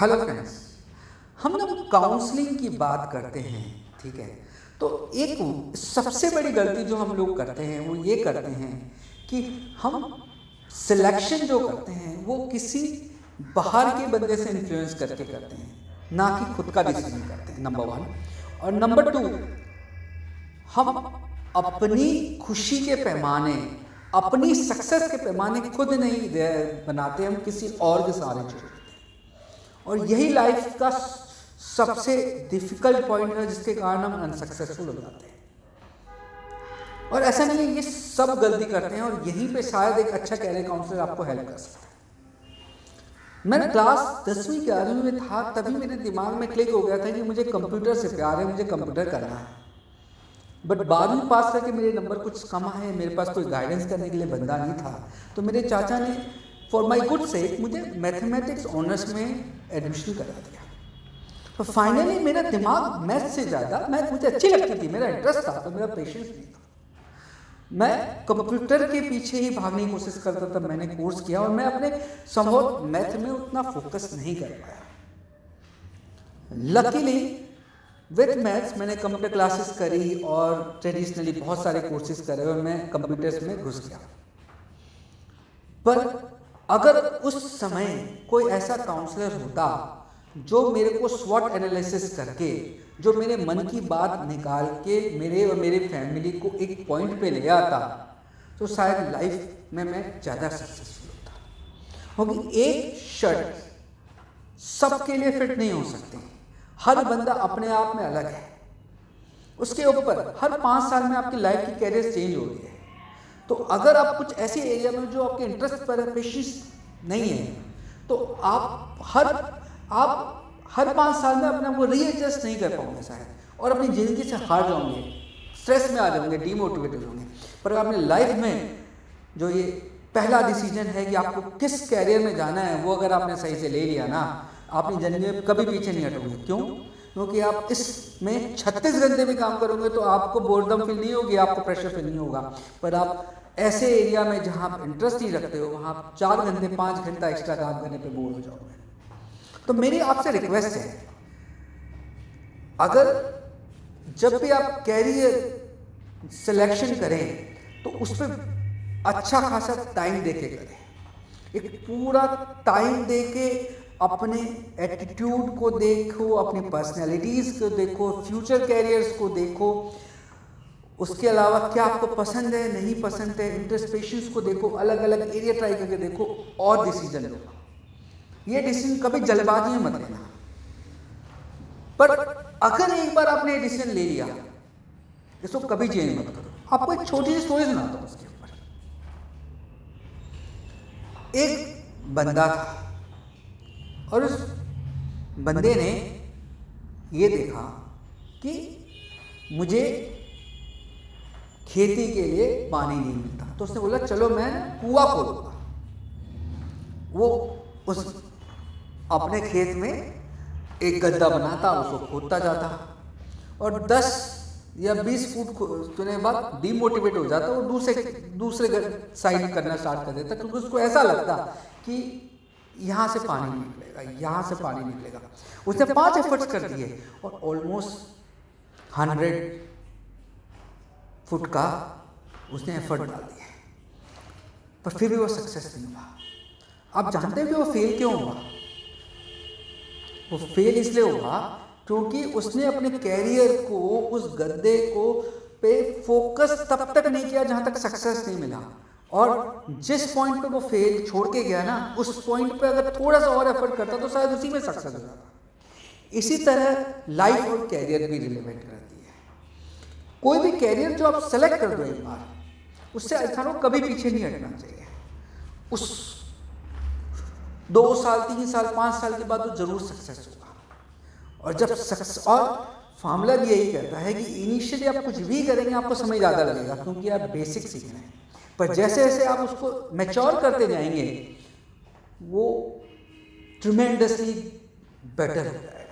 Hello friends हम लोग counselling की बात करते हैं, ठीक है? तो एक सबसे बड़ी गलती जो हम लोग करते हैं, वो ये करते हैं कि हम सिलेक्शन जो करते हैं, वो किसी बाहर के बंदे से इन्फ्लुएंस करके करते हैं, ना कि खुद का डिसीज़न करते हैं नंबर वन और नंबर टू हम अपनी खुशी के पैमाने, अपनी सक्सेस के पैमाने खुद नहीं बनाते, हम किसी और के सहारे छोड़ देते हैं। और यही लाइफ का सबसे डिफ़िकल्ट पॉइंट है जिसके कारण हम अनसक्सेसफुल हो जाते हैं। और ऐसा नहीं है ये सब गलती करते हैं और यहीं पे शायद एक अच्छा कैरियर काउंसलर आपको हेल्प कर सकता है। मैं क्लास दसवीं ग्यारहवीं में था तभी मेरे दिमाग में क्लिक हो गया था कि मुझे कंप्यूटर से प्यार है मुझे कंप्यूटर करना है। बट बारहवीं पास करके मेरे नंबर कुछ कम आए मेरे पास कोई गाइडेंस करने के लिए बंदा नहीं था। तो मेरे चाचा ने फॉर माई गुड से मुझे मैथमेटिक्स ऑनर्स में एडमिशन करा दिया। तो फाइनली मेरा दिमाग मैथ से ज़्यादा मैथ मुझे अच्छी लगती थी मेरा इंटरेस्ट था तो मेरा पेशेंस नहीं था। मैं कंप्यूटर के पीछे ही भागने की कोशिश करता था मैंने कोर्स किया और मैं अपने संभव मैथ में उतना फोकस नहीं कर पाया। लकीली विथ मैथ्स मैंने कंप्यूटर क्लासेस करी और ट्रेडिशनली बहुत सारे कोर्सेज करे और मैं कंप्यूटर्स में घुस गया। पर अगर उस समय कोई ऐसा काउंसलर होता जो मेरे को स्वॉट एनालिसिस करके, जो मेरे मन की बात निकाल के मेरे और मेरे फैमिली को एक पॉइंट पे ले आता तो शायद लाइफ में मैं ज़्यादा सक्सेसफुल होता। क्योंकि एक शर्ट सबके लिए फिट नहीं हो सकती। हर बंदा अपने आप में अलग है। उसके ऊपर हर पाँच साल में आपकी लाइफ की कैरियर चेंज हो रही है। तो अगर आप कुछ ऐसे एरिया में जो आपके इंटरेस्ट पर पेशेंस नहीं है तो आप हर आप हर पाँच साल में अपने आप को रीएडजस्ट नहीं कर पाओगे शायद, और अपनी ज़िंदगी से हार जाओगे स्ट्रेस में आ जाओगे डीमोटिवेटेड होंगे। पर अपनी लाइफ में जो ये पहला डिसीज़न है कि आपको किस कैरियर में जाना है, वो अगर आपने सही से ले लिया ना अपनी ज़िंदगी में कभी पीछे नहीं हटोगे। क्यों? क्योंकि आप इसमें छत्तीस घंटे भी काम करोगे तो आपको बोर्डम फील नहीं होगी, आपको प्रेशर फील नहीं होगा। पर आप ऐसे एरिया में जहाँ आप इंटरेस्ट ही रखते हो, वहाँ आप चार घंटे, पाँच घंटा एक्स्ट्रा काम करने पर बोर हो जाओगे। तो मेरी आपसे रिक्वेस्ट है, अगर जब भी आप कैरियर सिलेक्शन करें तो उस पर अच्छा खासा टाइम दे के करें। एक पूरा टाइम दे के अपने एटीट्यूड को देखो, अपनी पर्सनैलिटीज़ को देखो फ्यूचर कैरियर्स को देखो। उसके अलावा क्या आपको पसंद है, नहीं पसंद है इंटरेस्ट पेशेंस को देखो अलग अलग एरिया ट्राई करके देखो, और डिसीज़न लो। ये डिसीज़न कभी जल्दबाजी में मत लेना। पर अगर एक बार आपने डिसीज़न ले लिया, इसको कभी चेंज मत करो। आपको एक छोटी सी स्टोरी सुनाता हूँ उसके ऊपर। एक बंदा था और उस बंदे ने ये देखा कि मुझे खेती के लिए पानी नहीं मिलता। तो उसने बोला, चलो मैं कुआ खोलूँगा। वो उस अपने खेत में एक गद्दा बनाता, उसको खोदता जाता। और 10 या 20 फुट खोदने बाद डीमोटिवेट हो जाता और दूसरे दूसरे साइड करना स्टार्ट कर देता, क्योंकि उसको ऐसा लगता कि यहाँ से पानी निकलेगा यहाँ से पानी निकलेगा। उसने पाँच एफर्ट्स कर दिए और ऑलमोस्ट हंड्रेड फुट का उसने एफर्ट डाल दिया। पर फिर भी वो सक्सेस नहीं हुआ। आप जानते हैं कि वो फेल क्यों हुआ? वो फेल इसलिए हुआ क्योंकि उसने अपने कैरियर को उस गद्दे को पे फोकस तब तक नहीं किया जहाँ तक सक्सेस नहीं मिला। और जिस पॉइंट पे वो फेल छोड़ के गया ना, उस पॉइंट पे अगर थोड़ा सा और एफर्ट करता तो शायद उसी में सक्सेस हो जाता इसी तरह लाइफ और कैरियर भी रिलेवेंट रहती है। कोई भी कैरियर जो आप सेलेक्ट कर दो एक बार, उससे इंसान को कभी पीछे नहीं हटना चाहिए। उस दो साल, तीन साल, पाँच साल के बाद वो ज़रूर सक्सेस होगा। और जब सक्सेस और फार्मूला भी यही कहता है कि इनिशियली आप कुछ भी करेंगे, आपको समय ज़्यादा लगेगा, क्योंकि आप बेसिक सीख रहे हैं। पर जैसे जैसे आप उसको मैच्योर करते जाएँगे वो ट्रिमेंडसली बेटर हो। जाएगा